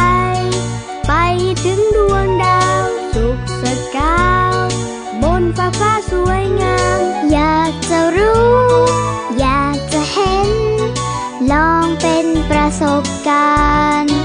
ป ลองเป็นประสบการณ์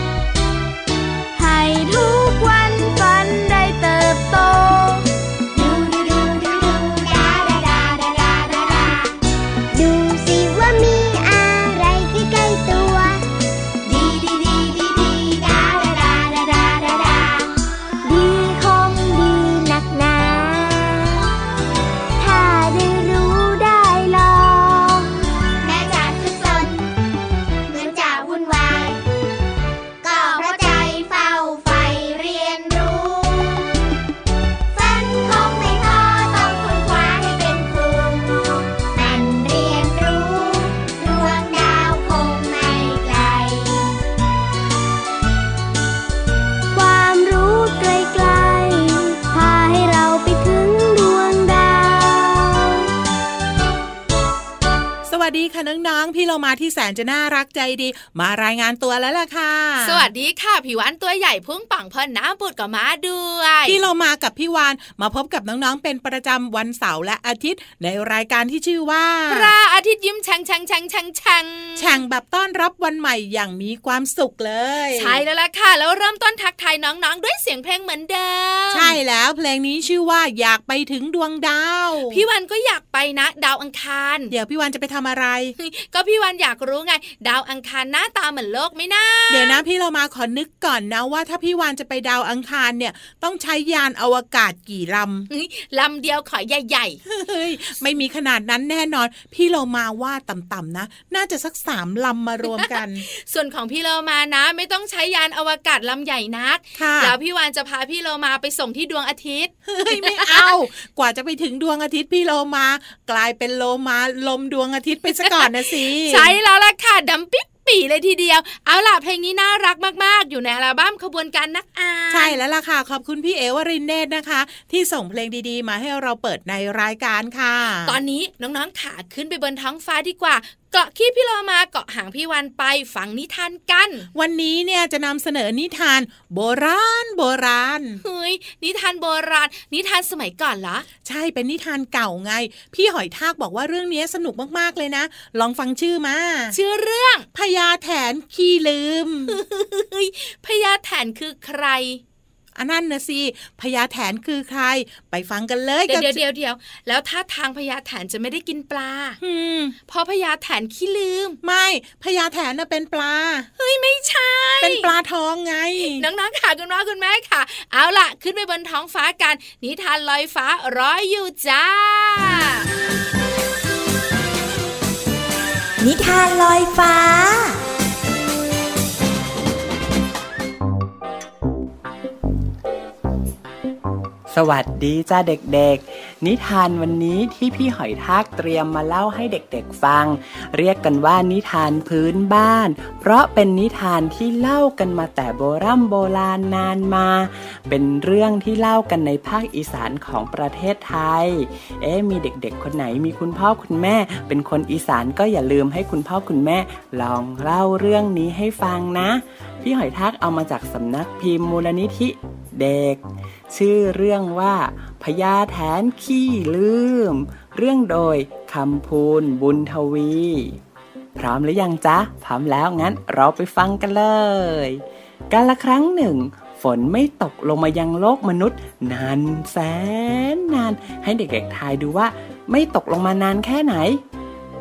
นจะน่ารักใจดี มารายงานตัวแล้วล่ะค่ะ สวัสดีค่ะผิววันตัวใหญ่พุ่งปังพอน้ำปุดกับมาด้วยพี่เรามากับพี่วานมาพบกับน้องๆเป็นประจำวันเสาร์และอาทิตย์ ในรายการที่ชื่อว่าพระอาทิตย์ยิ้มแฉ่งแฉ่งแฉ่งแฉ่งแฉ่งแข่งแบบต้อนรับวันใหม่อย่างมีความสุขเลย ใช่แล้วล่ะค่ะ แล้วเริ่มต้นทักทายน้องๆ ด้วยเสียงเพลงเหมือนเดิม ใช่แล้วเพลงนี้ชื่อว่าอยากไปถึงดวงดาว พี่วันก็อยากไปนะ ดาวอังคาร เดี๋ยวพี่วานจะไปทำอะไร ก็พี่วันอยากรู้ไง ดาวอังคารหน้าตาเหมือนโลกไหมนะเดี๋ยวนะพี่เรามาขอนึกก่อนนะว่าถ้าพี่วานจะไปดาวอังคารเนี่ยต้องใช้ยานอวกาศกี่ลำเฮ้ยลำเดียวขอใหญ่เฮ้ยไม่มีขนาดนั้นแน่นอน พี่เรามาว่าต่ำๆนะ น่าจะสักสามลำมารวมกันๆส่วนของพี่เรามานะ ไม่ต้องใช้ยานอวกาศลำใหญ่นักค่ะแล้วพี่วานจะพาพี่เรามาไปส่งที่ดวงอาทิตย์เฮ้ยไม่เอา กว่าจะไปถึงดวงอาทิตย์พี่โลมา กลายเป็นโลมาลมดวงอาทิตย์ไปซะก่อนนะสิใช่แล้วล่ะค่ะดำปิ๊บปีเลยทีเดียว เอาล่ะเพลงนี้น่ารักมาก ๆ อยู่ในอัลบั้มขบวนการนักอ่านใช่แล้วล่ะค่ะ ขอบคุณพี่เอวรินเนตรนะคะ ที่ส่งเพลงดีๆ มาให้เราเปิดในรายการค่ะ ตอนนี้น้องๆขาขึ้นไปบนท้องฟ้าดีกว่า เกาะขี้พี่โลมาเกาะหางพี่วันไปฟังนิทานกัน วันนี้เนี่ยจะนำเสนอนิทาน โบราณโบราณเฮ้ยนิทานโบราณ นิทานสมัยก่อนเหรอใช่เป็นนิทานเก่าไง พี่หอยทากบอกว่าเรื่องนี้สนุกมากๆเลยนะ ลองฟังชื่อมา ชื่อเรื่องพญาแถนขี้ลืมเฮ้ยพญาแถนคือใคร อันนั้นนะสิพญาแถนคือใคร ไปฟังกันเลยเดี๋ยวกับเดี๋ยวเดี๋ยวแล้วถ้าทางพญาแถนจะไม่ได้กินปลาอืมเพราะพญาแถนขี้ลืม ไม่พญาแถนน่ะเป็นปลาเฮ้ยไม่ใช่ เป็นปลาทองไงน้องๆค่ะคุณพ่อคุณแม่ค่ะ เอาล่ะ ขึ้นไปบนท้องฟ้ากัน นิทานลอยฟ้าร้อยอยู่จ้า นิทานลอยฟ้า สวัสดีจ้าเด็กๆ นิทานวันนี้ที่พี่หอยทากเตรียมมาเล่าให้เด็กๆฟัง เรียกกันว่านิทานพื้นบ้าน เพราะเป็นนิทานที่เล่ากันมาแต่โบรโบราณนานมา เป็นเรื่องที่เล่ากันในภาคอีสานของประเทศไทย เอ๊มีเด็กๆ คนไหนมีคุณพ่อคุณแม่ เป็นคนอีสานก็อย่าลืมให้คุณพ่อคุณแม่ ลองเล่าเรื่องนี้ให้ฟังนะ พี่หอยทากเอามาจากสำนักพิมพ์มูลนิธิเด็ก ชื่อเรื่องว่าพญาแถนขี้ลืม เรื่องโดยคำพูนบุญทวี พร้อมหรือยังจ๊ะ พร้อมแล้วงั้นเราไปฟังกันเลยกาละครั้งหนึ่ง ฝนไม่ตกลงมายังโลกมนุษย์ นานแสนนาน ให้เด็กๆทายดูว่า ไม่ตกลงมานานแค่ไหน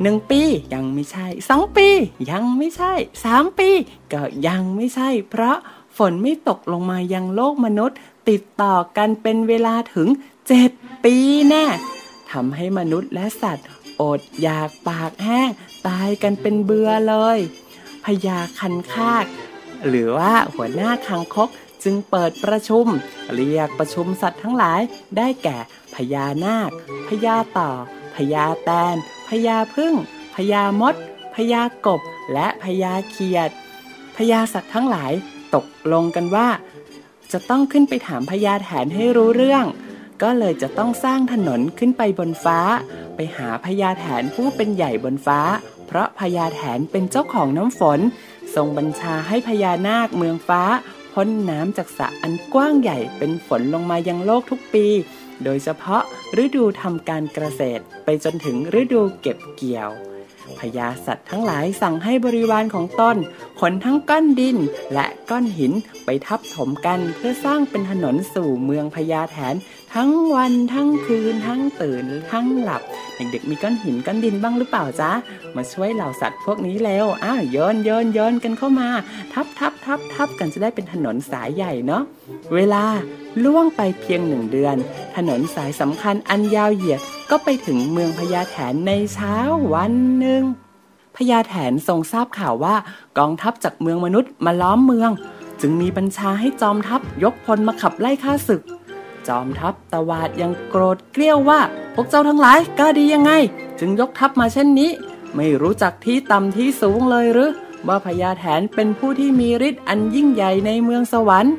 หนึ่งปียังไม่ใช่สองปี ยังไม่ใช่สามปี ก็ยังไม่ใช่ เพราะฝนไม่ตกลงมายังโลกมนุษย์ ติดต่อกันเป็นเวลาถึงเจ็ดปีแน่ทำให้มนุษย์และสัตว์อดอยากปากแห้ง ตายกันเป็นเบื่อเลยพญาคันคาก หรือว่าหัวหน้าคังคกจึงเปิดประชุม เรียกประชุมสัตว์ทั้งหลาย ได้แก่พญานาคพญาต่อพญาแตนพญาพึ่งพญามดพญากบและพญาเขียดพญาสัตว์ทั้งหลายตกลงกันว่า จะต้องขึ้นไปถามพญาแถนให้รู้เรื่อง ก็เลยจะต้องสร้างถนนขึ้นไปบนฟ้า ไปหาพญาแถนผู้เป็นใหญ่บนฟ้า เพราะพญาแถนเป็นเจ้าของน้ำฝน ทรงบัญชาให้พญานาคเมืองฟ้าพ้นน้ำจากสระอันกว้างใหญ่เป็นฝนลงมายังโลกทุกปี โดยเฉพาะฤดูทำการเกษตรไปจนถึงฤดูเก็บเกี่ยว พญาสัตว์ทั้งหลายสั่งให้บริวารของตนขนทั้งก้อนดินและก้อนหินไปทับถมกันเพื่อสร้างเป็นถนนสู่เมืองพญาแถน ทั้งวันทั้งคืน ทั้งตื่น ทั้งหลับ เด็กๆมีก้อนหินก้อนดินบ้างหรือเปล่าจ๊ะมาช่วยเหล่าสัตว์พวกนี้แล้วอ้าวโยนโยนโยนกันเข้ามา ทับทับทับทับกันจะได้เป็นถนนสายใหญ่เนาะเวลาล่วงไปเพียงหนึ่งเดือน ถนนสายสำคัญอันยาวเหยียดก็ไปถึงเมืองพญาแถนในเช้าวันหนึ่งพญาแถนทรงทราบข่าวว่ากองทัพจากเมืองมนุษย์มาล้อมเมือง จึงมีบัญชาให้จอมทัพยกพลมาขับไล่ข้าศึก จอมทัพตวาดยังโกรธเกลี้ยวว่า พวกเจ้าทั้งหลายกล้าดียังไง จึงยกทัพมาเช่นนี้ ไม่รู้จักที่ต่ำที่สูงเลยหรือว่าพญาแถนเป็นผู้ที่มีฤทธิ์อันยิ่งใหญ่ในเมืองสวรรค์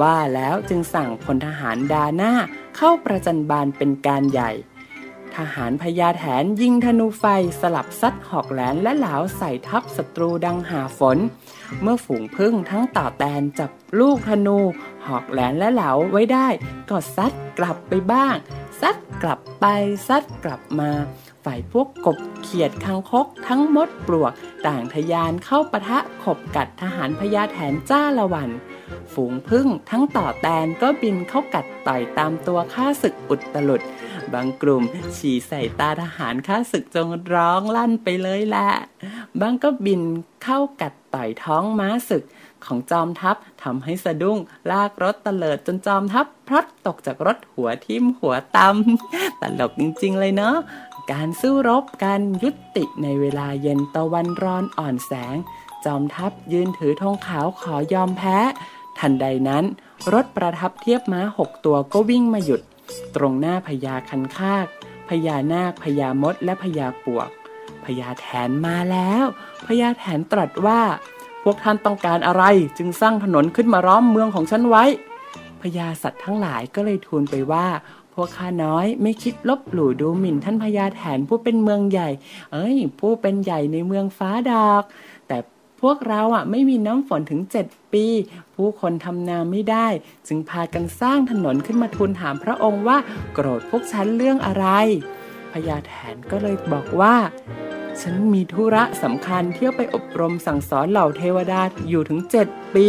ว่าแล้วจึงสั่งพลทหารดาหน้าเข้าประจันบานเป็นการใหญ่ ทหารพญาแถนยิงธนูไฟสลับซัดหอกแหลนและเหลาใส่ทัพศัตรูดังหาฝน เมื่อฝูงพึ่งทั้งต่อแตนจับลูกธนู หอกแหลนและเหลาไว้ได้ ก็ซัดกลับไปบ้าง ซัดกลับไป ซัดกลับมา ฝ่ายพวกกบเขียดคังคกทั้งมดปลวก ต่างทยานเข้าปะทะขบกัดทหารพญาแถนจ้าละวัน ฝูงพึ่งทั้งต่อแตนก็บินเข้ากัดต่อยตามตัวข้าศึกอุดตลุด บางกลุ่มฉี่ใส่ตาทหารข้าศึกจงร้องลั่นไปเลยแหละ บางก็บินเข้ากัดต่อยท้องม้าศึก ของจอมทัพทำให้สะดุ้งลากรถตลิดจนจอมทัพพลัดตกจากรถหัวทิ่มหัวตำตลกจริงๆเลยเนาะการสู้รบการยุติในเวลาเย็นตะวันร้อนอ่อนแสง จอมทัพยืนถือธงขาวขอยอมแพ้ ทันใดนั้น รถประทับเทียบม้าหกตัวก็วิ่งมาหยุด ตรงหน้าพญาคันคากพญานาคพญามดและพญาปวกพญาแถนมาแล้วพญาแถนตรัสว่า วกท่านต้องการอะไรจึงสร้างถนนขึ้นมาร้อมเมืองของฉันไว้พญาสัตว์ทั้งหลายก็เลยทูลไปว่า พวกข้าน้อยไม่คิดลบหลู่ดูหมิ่นท่านพญาแถนผู้เป็นเมืองใหญ่ เอ้ย ผู้เป็นใหญ่ในเมืองฟ้าดอก แต่พวกเราอะไม่มีน้ำฝนถึงเจ็ดปี ผู้คนทำนาไม่ได้ จึงพากันสร้างถนนขึ้นมาทูลถามพระองค์ว่า โกรธพวกฉันเรื่องอะไรพญาแถนก็เลยบอกว่า ฉันมีธุระสำคัญเที่ยวไปอบรมสั่งสอนเหล่าเทวดาอยู่ถึงเจ็ดปี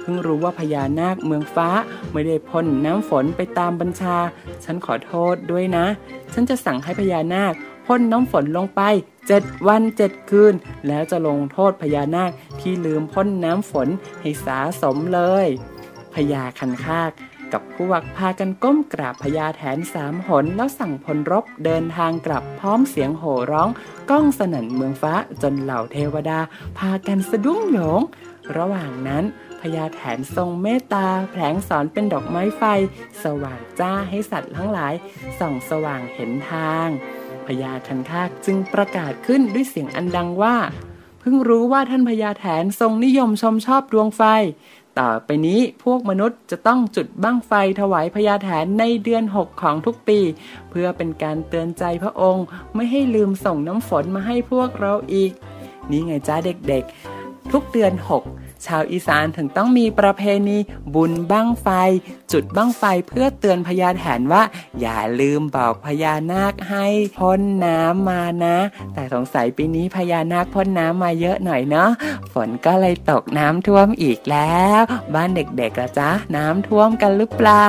เพิ่งรู้ว่าพญานาคเมืองฟ้าไม่ได้พ่นน้ำฝนไปตามบัญชา ฉันขอโทษด้วยนะ ฉันจะสั่งให้พญานาคพ่นน้ำฝนลงไปเจ็ดวันเจ็ดคืน แล้วจะลงโทษพญานาคที่ลืมพ่นน้ำฝนให้สาสมเลยพญาคันคาก กับผู้วักพากันก้มกราบพญาแถนสามหน แล้วสั่งพลรบเดินทางกลับพร้อมเสียงโห่ร้อง ก้องสนั่นเมืองฟ้าจนเหล่าเทวดา พากันสะดุ้งโหยง ระหว่างนั้นพญาแถนทรงเมตตาแผลงสอนเป็นดอกไม้ไฟ สว่างจ้าให้สัตว์ทั้งหลาย ส่องสว่างเห็นทางพญาคันคากจึงประกาศขึ้นด้วยเสียงอันดังว่า เพิ่งรู้ว่าท่านพญาแถนทรงนิยมชมชอบดวงไฟ ต่อไปนี้พวกมนุษย์จะต้องจุดบั้งไฟถวายพญาแถนในเดือนหกของทุกปี เพื่อเป็นการเตือนใจพระองค์ ไม่ให้ลืมส่งน้ำฝนมาให้พวกเราอีก นี่ไงจ้าเด็กๆ ทุกเดือนหก ชาวอีสานถึงต้องมีประเพณีบุญบั้งไฟ จุดบั้งไฟเพื่อเตือนพญาแถนว่า อย่าลืมบอกพญานาคให้พ่นน้ำมานะ แต่สงสัยปีนี้พญานาคพ่นน้ำมาเยอะหน่อยเนาะฝนก็เลยตกน้ำท่วมอีกแล้ว บ้านเด็กๆละจ๊ะน้ำท่วมกันหรือเปล่า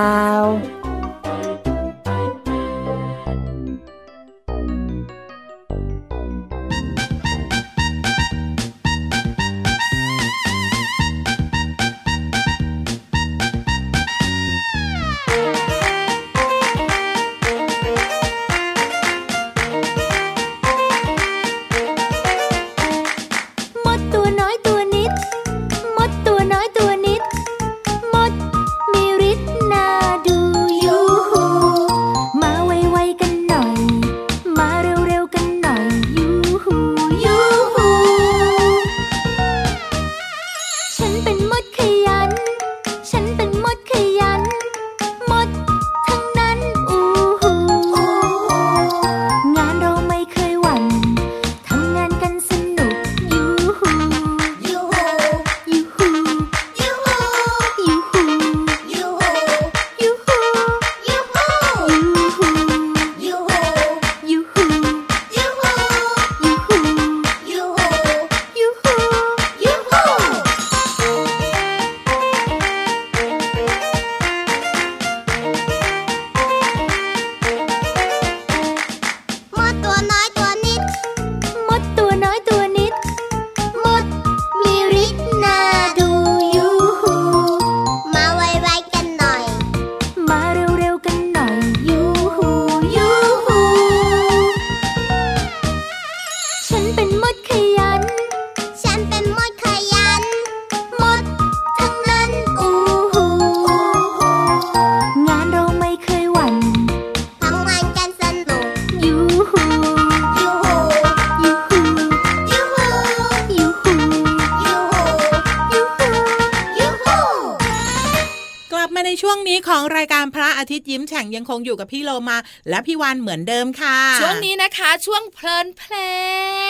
ย์ยิ้มแฉ่งยังคงอยู่กับพี่โลมา และพี่วานเหมือนเดิมค่ะ ช่วงนี้นะคะ ช่วงเพลินเพล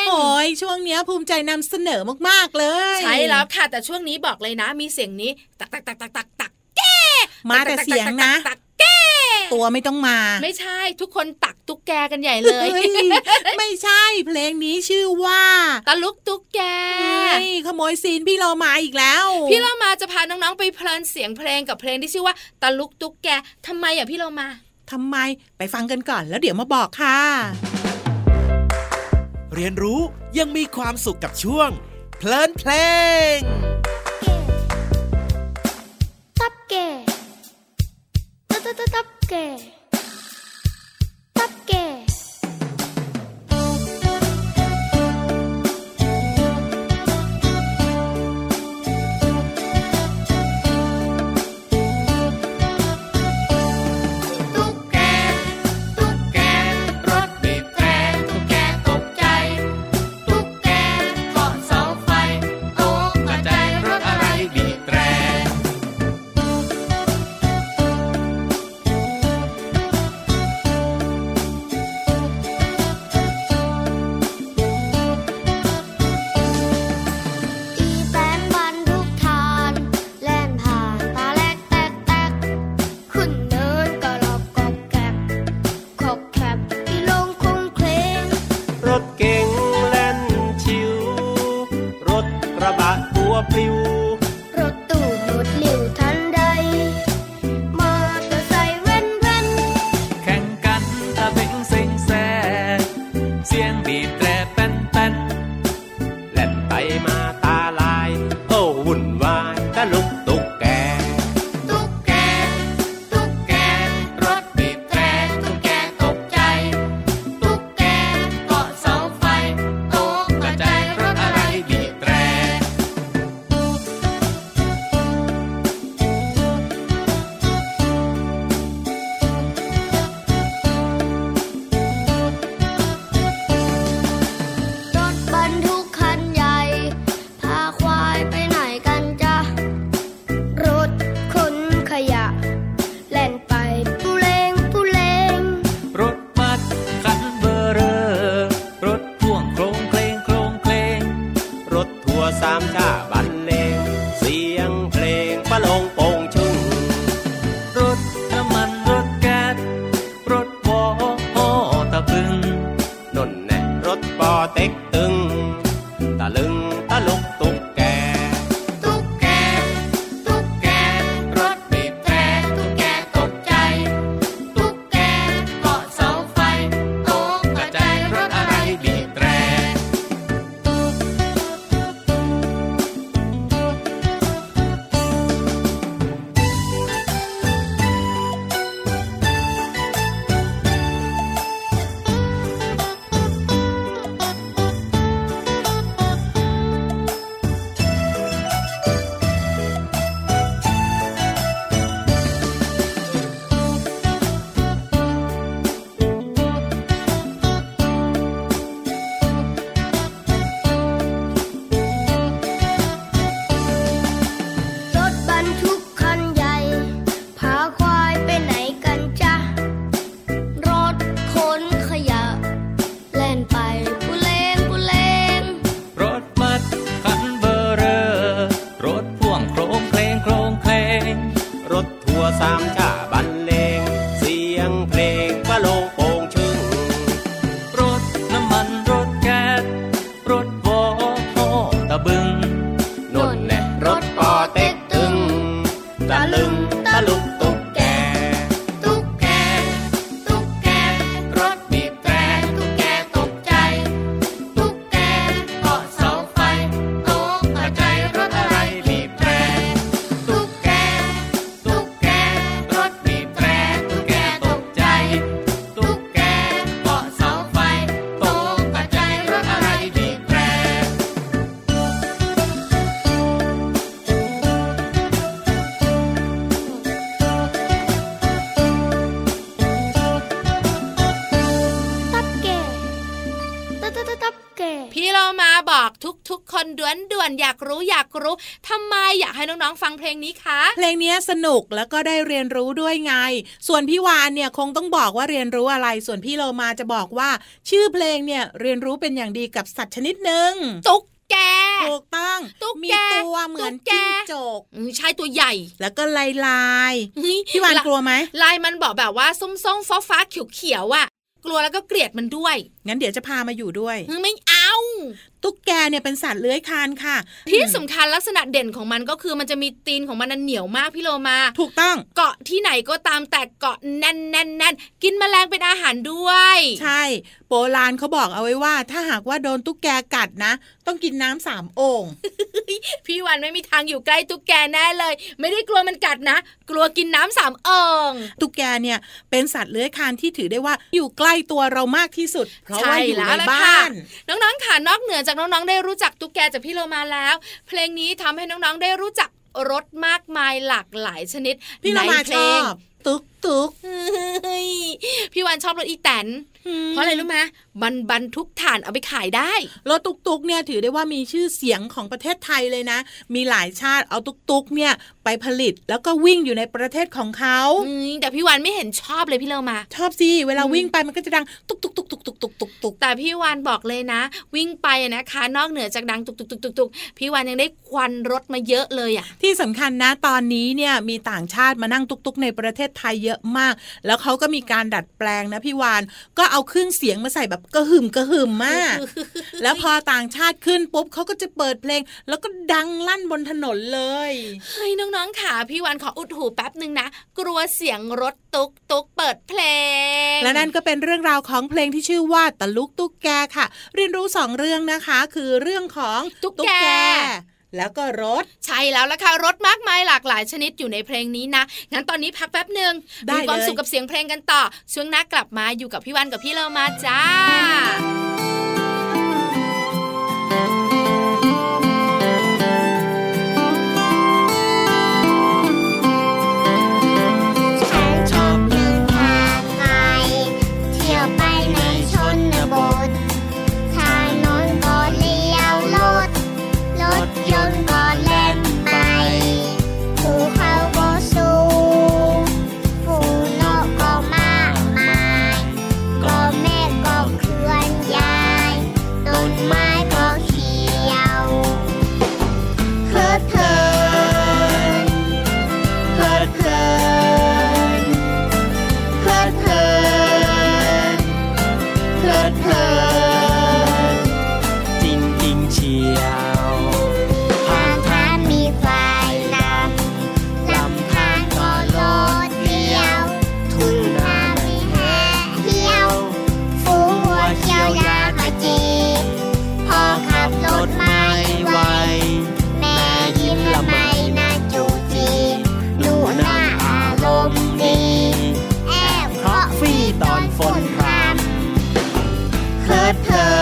ง โอ้ยช่วงเนี้ยภูมิใจนำเสนอมากๆเลย ใช่แล้วค่ะ แต่ช่วงนี้บอกเลยนะ มีเสียงนี้ ตักตักตักตักตักตักแก้มาแต่เสียงนะ ตักแก้ตัวไม่ต้องมา ไม่ใช่ทุกคนตักตุ๊กแกกันใหญ่เลยฮ้ไม่ใช่เพลงนี้ชื่อว่าตะลุกตุ๊กแกเฮ้ยขโมยซีนพี่โลมาอีกแล้ว พี่เรามาจะพาน้องๆไปเพลินเสียงเพลงกับเพลงที่ชื่อว่าตะลุกตุ๊กแกทำไมอะพี่เรามาทำไมไปฟังกันก่อนแล้วเดี๋ยวมาบอกค่ะ เรียนรู้ยังมีความสุขกับช่วง เพลินเพลง ตั บอกทุกๆคนด่วนด่วนๆอยากรู้อยากรู้ทำไมอยากให้น้องๆฟังเพลงนี้คะเพลงเนี้ยสนุกแล้วก็ได้เรียนรู้ด้วยไง ส่วนพี่วานเนี่ยคงต้องบอกว่าเรียนรู้อะไร ส่วนพี่โลมาจะบอกว่า ชื่อเพลงเนี่ยเรียนรู้เป็นอย่างดีกับสัตว์ชนิดหนึ่งตุ๊กแกถูกต้องตุ๊กมีแกตัวเหมือนตุ๊กแกจิ้งจกอืมใช่ตัวใหญ่ แล้วก็ลายลายๆเฮ้ยพี่วานกลัวไหมลายมันบอกแบบว่าส้มๆฟ้าฟ้าๆเขียวๆอะกลัวแล้วก็เกลียดมันด้วย งั้นเดี๋ยวจะพามาอยู่ด้วยเฮ้ยไม่ เอาตุ๊กแกเนี่ยเป็นสัตว์เลื้อยคลานค่ะ ที่อืมสำคัญลักษณะเด่นของมันก็คือมันจะมีตีนของมันนั้นเหนียวมากพี่โลมา ถูกต้องเกาะที่ไหนก็ตามแต่เกาะแน่นแน่นแน่นกินแมลงเป็นอาหารด้วย ใช่ โบราณเขาบอกเอาไว้ว่า ถ้าหากว่าโดนตุ๊กแกกัดนะ ต้องกินน้ำสามโอ่งพี่วันไม่มีทางอยู่ใกล้ตุ๊กแกแน่เลย ไม่ได้กลัวมันกัดนะ กลัวกินน้ำสามเอิงตุ๊กแกเนี่ยเป็นสัตว์เลื้อยคลานที่ถือได้ว่าอยู่ใกล้ตัวเรามากที่สุด เพราะว่าอยู่ใช่ในแล้วล่ะบ้าค่ะนน้องๆค่ะนอกเหนือจากน้องๆได้รู้จักตุ๊กแกจากพี่โลมาแล้ว เพลงนี้ทำให้น้องๆได้รู้จักรถมากมายหลากหลายชนิดพี่เรามาในเพชลองบตุ๊ก ตุ๊กเฮ้ยพี่วันชอบรถอีแตนเพราะอะไรรู้ไหมมันบรรทุกถ่านเอาไปขายได้รถตุ๊กตุ๊กเนี่ยถือได้ว่ามีชื่อเสียงของประเทศไทยเลยนะ มีหลายชาติเอาตุ๊กตุ๊กเนี่ยไปผลิตแล้วก็วิ่งอยู่ในประเทศของเขาอืมแต่พี่วันไม่เห็นชอบเลยพี่เลมา ชอบสิเวลาวิ่งไปมันก็จะดังตุ๊กตุ๊กตุ๊กตุ๊กตุ๊กตุ๊กตุ๊กตุ๊กแต่พี่วานบอกเลยนะ วิ่งไปอะนะคะ นอกเหนือจากดังตุกตุกตุกตุกตุกพี่วานยังได้ควันรถมาเยอะเลยอะที่สำคัญนะตอนนี้เนี่ยมีต่างชาติมานั่งตุ๊กๆในประเทศไทยเยอะมาก แล้วเขาก็มีการดัดแปลงนะพี่วาน ก็เอาเครื่องเสียงมาใส่แบบกระหึ่มกระหึ่มมาก แล้วพอต่างชาติขึ้นปุ๊บเขาก็จะเปิดเพลง แล้วก็ดังลั่นบนถนนเลยเฮ้ยน้องๆค่ะ พี่วานขออุดหูแป๊บหนึ่งนะกลัวเสียงรถตุกตุกเปิดเพลง และนั่นก็เป็นเรื่องราวของเพลงที่ชื่อว่าตะลุกตุ๊กแกค่ะ เรียนรู้สองเรื่องนะคะ คือเรื่องของตุ๊กแก แล้วก็รถใช่แล้วล่ะค่ะรถมากมายหลากหลายชนิดอยู่ในเพลงนี้นะ งั้นตอนนี้พักแป๊บหนึ่งได้มีความเลยสุขกับเสียงเพลงกันต่อ ช่วงหน้ากลับมาอยู่กับพี่วันกับพี่เรามาจ้า podcast.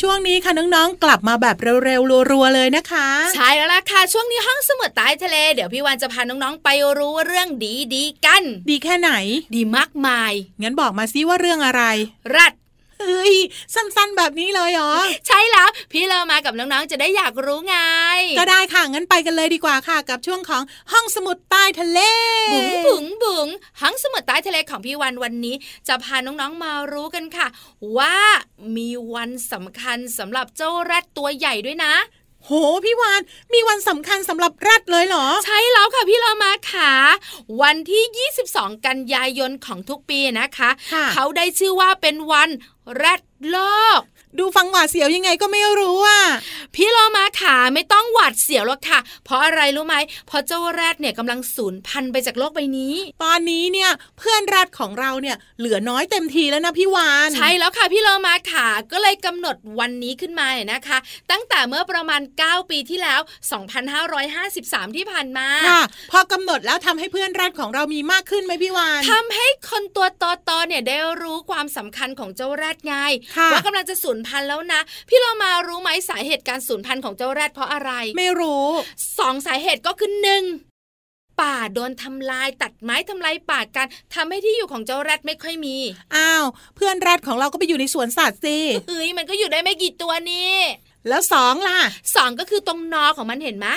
ช่วงนี้ค่ะน้องๆ กลับมาแบบเร็วๆรัวๆเลยนะคะ ใช่แล้วล่ะค่ะ ช่วงนี้ห้องสมุดใต้ทะเล เดี๋ยวพี่วันจะพาน้องๆ ไปรู้เรื่องดีๆกัน ดีแค่ไหน ดีมากมาย งั้นบอกมาซิว่าเรื่องอะไร รัด เฮ้ยสั้นๆแบบนี้เลยเหรอ ใช่แล้ว พี่เรามากับน้องๆจะได้อยากรู้ไง ก็ได้ค่ะ งั้นไปกันเลยดีกว่าค่ะ กับช่วงของห้องสมุดใต้ทะเล บุ๋งบุ๋งบุ๋งห้องสมุดใต้ทะเลของพี่วันวันนี้ จะพาน้องๆมารู้กันค่ะ ว่ามีวันสำคัญสำหรับเจ้าแรดตัวใหญ่ด้วยนะโหพี่วานมีวันสำคัญสำหรับแรดเลยเหรอ ใช่แล้วค่ะพี่เรามาค่ะวันที่ 22 กันยายนของทุกปีนะคะค่ะเขาได้ชื่อว่าเป็นวัน แรดโลก ดูฟังหวาดเสียวยังไงก็ไม่รู้อะพี่โลมาขาไม่ต้องหวาดเสียวหรอกค่ะ เพราะอะไรรู้ไหมเพราะเจ้าแรดเนี่ยกำลังสูญพันธุ์ไปจากโลกใบนี้ ตอนนี้เนี่ยเพื่อนแรดของเราเนี่ยเหลือน้อยเต็มทีแล้วนะพี่วานใช่แล้วค่ะพี่โลมาขาก็เลยกำหนดวันนี้ขึ้นมาเนี่ยนะคะ ตั้งแต่เมื่อประมาณ 9 ปีที่แล้ว 2553 ที่ผ่านมาค่ะพอกำหนดแล้วทำให้เพื่อนแรดของเรามีมากขึ้นไหมพี่วานทำให้คนตัวโตๆเนี่ยได้รู้ความสำคัญของเจ้าแรดไงค่ะว่ากำลังจะสูญพันธุ์แล้วนะ พี่โลมารู้ไหมสาเหตุการสูญพันธุ์ของเจ้าแรดเพราะอะไร ไม่รู้สองสาเหตุก็คือหนึ่งป่าโดนทำลายตัดไม้ทำลายป่ากันทำให้ที่อยู่ของเจ้าแรดไม่ค่อยมีอ้าวเพื่อนแรดของเราก็ไปอยู่ในสวนสัตว์สิเอ้ยมันก็อยู่ได้ไม่กี่ตัวนี่แล้วสองล่ะสองก็คือตรงนอของมันเห็นไหมค่ะ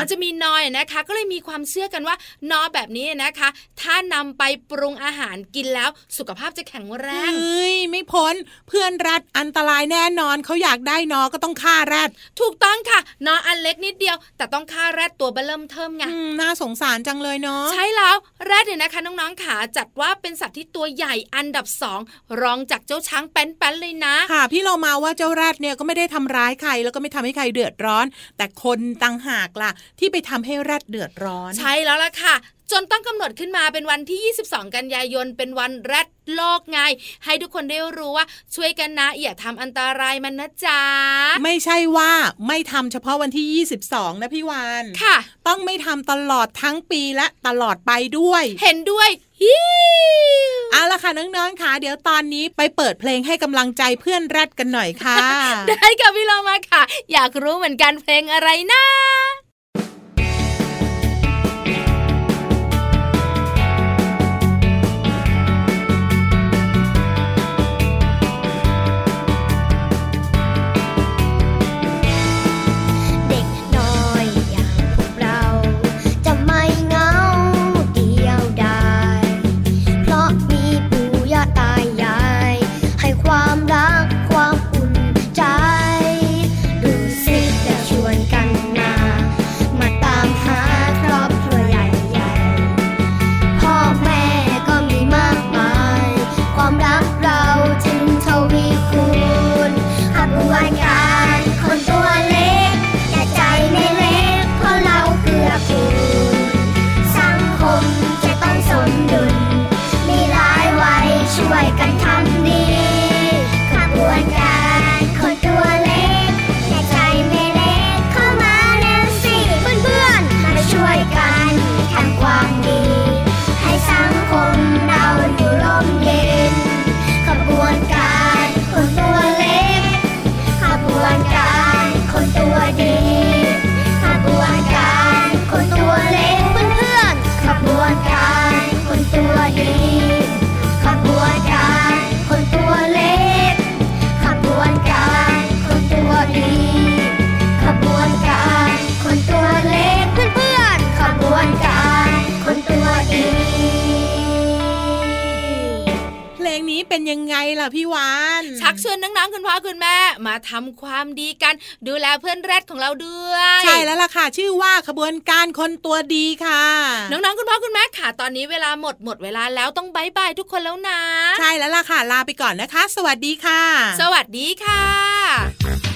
มันจะมีนอยนะคะ ก็เลยมีความเชื่อกันว่านอแบบนี้นะคะ ถ้านำไปปรุงอาหารกินแล้วสุขภาพจะแข็งแรงเฮ้ยไม่พ้นเพื่อนแรดอันตรายแน่นอนเขาอยากได้นอก็ต้องฆ่าแรด ถูกต้องค่ะ นออันเล็กนิดเดียว แต่ต้องฆ่าแรดตัวเบลเริ่มเทิมไงอืมน่าสงสารจังเลยเนาะใช่แล้วแรดเนี่ยนะคะ น้องๆขาจัดว่าเป็นสัตว์ที่ตัวใหญ่อันดับสองรองจากเจ้าช้างแป้นๆเลยนะค่ะ พี่เรามาว่าเจ้าแรดเนี่ยก็ไม่ได้ทำร้ายใครแล้วก็ไม่ทำให้ใครเดือดร้อน แต่คนต่างหากล่ะที่ไปทำให้แรดเดือดร้อน ใช่แล้วล่ะค่ะจนต้องกำหนดขึ้นมาเป็นวันที่ 22 กันยายน เป็นวันแรดโลกไง ให้ทุกคนได้รู้ว่าช่วยกันนะ อย่าทำอันตรายมันนะจ๊ะ ไม่ใช่ว่าไม่ทำเฉพาะวันที่ 22 นะพี่วานค่ะ ต้องไม่ทำตลอดทั้งปีและตลอดไปด้วย เห็นด้วยฮิวเอาละค่ะน้องๆค่ะเดี๋ยวตอนนี้ไปเปิดเพลงให้กำลังใจเพื่อนแรดกันหน่อยค่ะ ได้กับพี่เรามาค่ะ อยากรู้เหมือนกันเพลงอะไรนะ ยังไงล่ะพี่วานชักชวนน้องๆคุณพ่อคุณแม่ มาทำความดีกัน ดูแลเพื่อนแรดของเราด้วย ใช่แล้วล่ะค่ะ ชื่อว่าขบวนการคนตัวดีค่ะ น้องๆคุณพ่อคุณแม่ค่ะ ตอนนี้เวลาหมดหมดเวลาแล้วต้องบายบายทุกคนแล้วนะ ใช่แล้วล่ะค่ะ ลาไปก่อนนะคะ สวัสดีค่ะ สวัสดีค่ะ